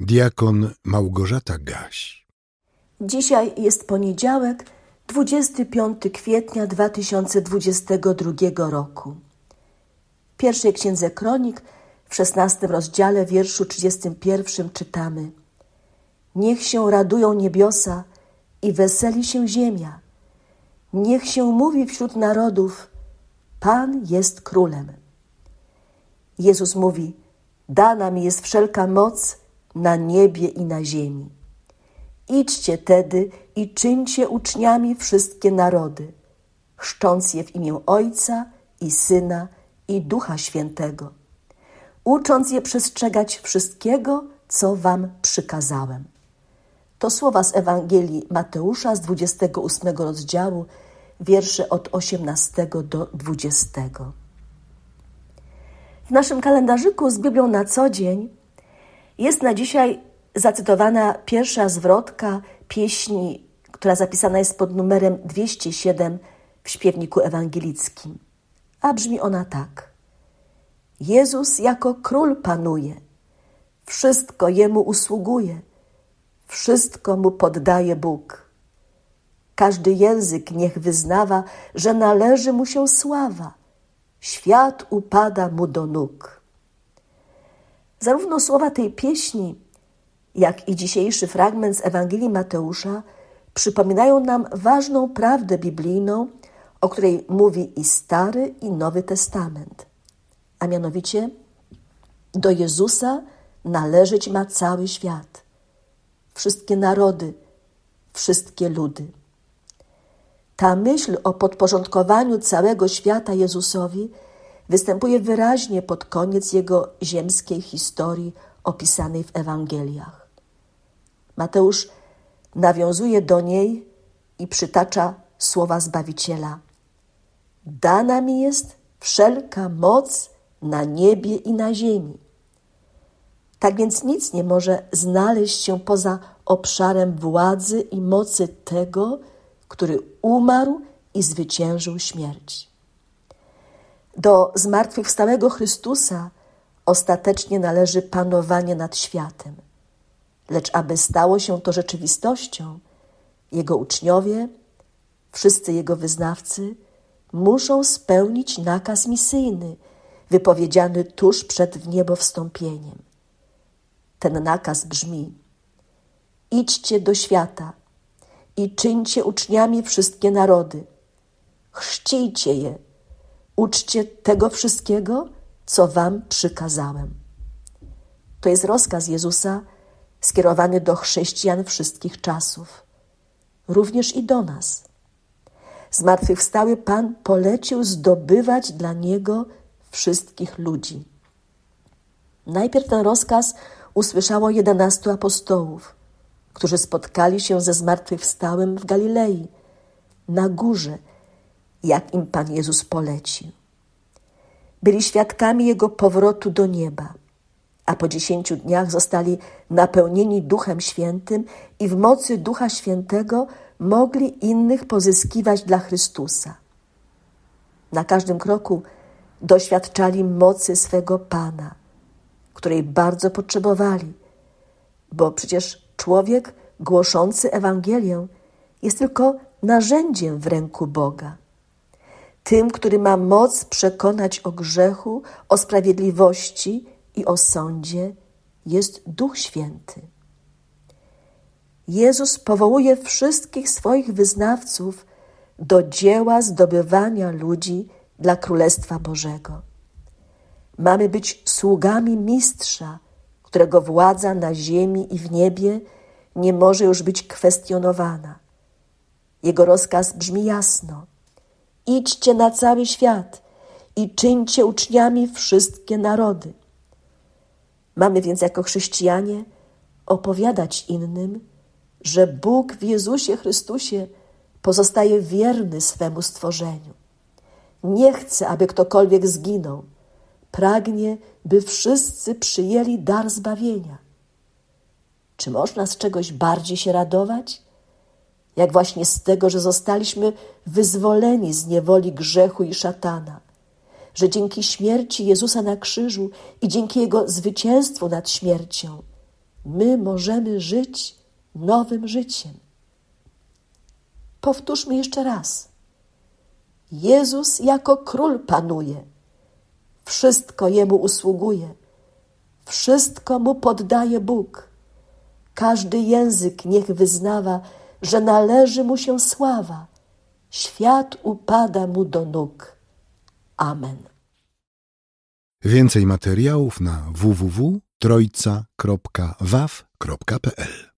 Diakon Małgorzata Gaś. Dzisiaj jest poniedziałek, 25 kwietnia 2022 roku. W pierwszej księdze kronik, w 16 rozdziale, wierszu 31 czytamy: Niech się radują niebiosa i weseli się ziemia. Niech się mówi wśród narodów: Pan jest królem. Jezus mówi: Dana mi jest wszelka moc na niebie i na ziemi. Idźcie tedy i czyńcie uczniami wszystkie narody, chrzcząc je w imię Ojca i Syna i Ducha Świętego, ucząc je przestrzegać wszystkiego, co wam przykazałem. To słowa z Ewangelii Mateusza z 28 rozdziału, wiersze od 18 do 20. W naszym kalendarzyku z Biblią na co dzień jest na dzisiaj zacytowana pierwsza zwrotka pieśni, która zapisana jest pod numerem 207 w śpiewniku ewangelickim. A brzmi ona tak. Jezus jako król panuje, wszystko jemu usługuje, wszystko mu poddaje Bóg. Każdy język niech wyznawa, że należy mu się sława, świat upada mu do nóg. Zarówno słowa tej pieśni, jak i dzisiejszy fragment z Ewangelii Mateusza przypominają nam ważną prawdę biblijną, o której mówi i Stary, i Nowy Testament. A mianowicie, do Jezusa należeć ma cały świat, wszystkie narody, wszystkie ludy. Ta myśl o podporządkowaniu całego świata Jezusowi występuje wyraźnie pod koniec jego ziemskiej historii opisanej w Ewangeliach. Mateusz nawiązuje do niej i przytacza słowa Zbawiciela. Dana mi jest wszelka moc na niebie i na ziemi. Tak więc nic nie może znaleźć się poza obszarem władzy i mocy tego, który umarł i zwyciężył śmierć. Do zmartwychwstałego Chrystusa ostatecznie należy panowanie nad światem. Lecz aby stało się to rzeczywistością, Jego uczniowie, wszyscy Jego wyznawcy, muszą spełnić nakaz misyjny, wypowiedziany tuż przed w niebo wstąpieniem. Ten nakaz brzmi: Idźcie do świata i czyńcie uczniami wszystkie narody, chrzcijcie je Uczcie tego wszystkiego, co wam przykazałem. To jest rozkaz Jezusa skierowany do chrześcijan wszystkich czasów, również i do nas. Zmartwychwstały Pan polecił zdobywać dla Niego wszystkich ludzi. Najpierw ten rozkaz usłyszało jedenastu apostołów, którzy spotkali się ze zmartwychwstałym w Galilei, na górze, jak im Pan Jezus polecił. Byli świadkami Jego powrotu do nieba, a po dziesięciu dniach zostali napełnieni Duchem Świętym i w mocy Ducha Świętego mogli innych pozyskiwać dla Chrystusa. Na każdym kroku doświadczali mocy swego Pana, której bardzo potrzebowali, bo przecież człowiek głoszący Ewangelię jest tylko narzędziem w ręku Boga tym, który ma moc przekonać o grzechu, o sprawiedliwości i o sądzie, jest Duch Święty. Jezus powołuje wszystkich swoich wyznawców do dzieła zdobywania ludzi dla Królestwa Bożego. Mamy być sługami Mistrza, którego władza na ziemi i w niebie nie może już być kwestionowana. Jego rozkaz brzmi jasno – Idźcie na cały świat i czyńcie uczniami wszystkie narody. Mamy więc jako chrześcijanie opowiadać innym, że Bóg w Jezusie Chrystusie pozostaje wierny swemu stworzeniu. Nie chce, aby ktokolwiek zginął. Pragnie, by wszyscy przyjęli dar zbawienia. Czy można z czegoś bardziej się radować? Jak właśnie z tego, że zostaliśmy wyzwoleni z niewoli grzechu i szatana, że dzięki śmierci Jezusa na krzyżu i dzięki Jego zwycięstwu nad śmiercią my możemy żyć nowym życiem. Powtórzmy jeszcze raz. Jezus jako król panuje, wszystko jemu usługuje, wszystko mu poddaje Bóg. Każdy język niech wyznawa, że należy mu się sława. Świat upada mu do nóg. Amen. Więcej materiałów na www.trojca.waw.pl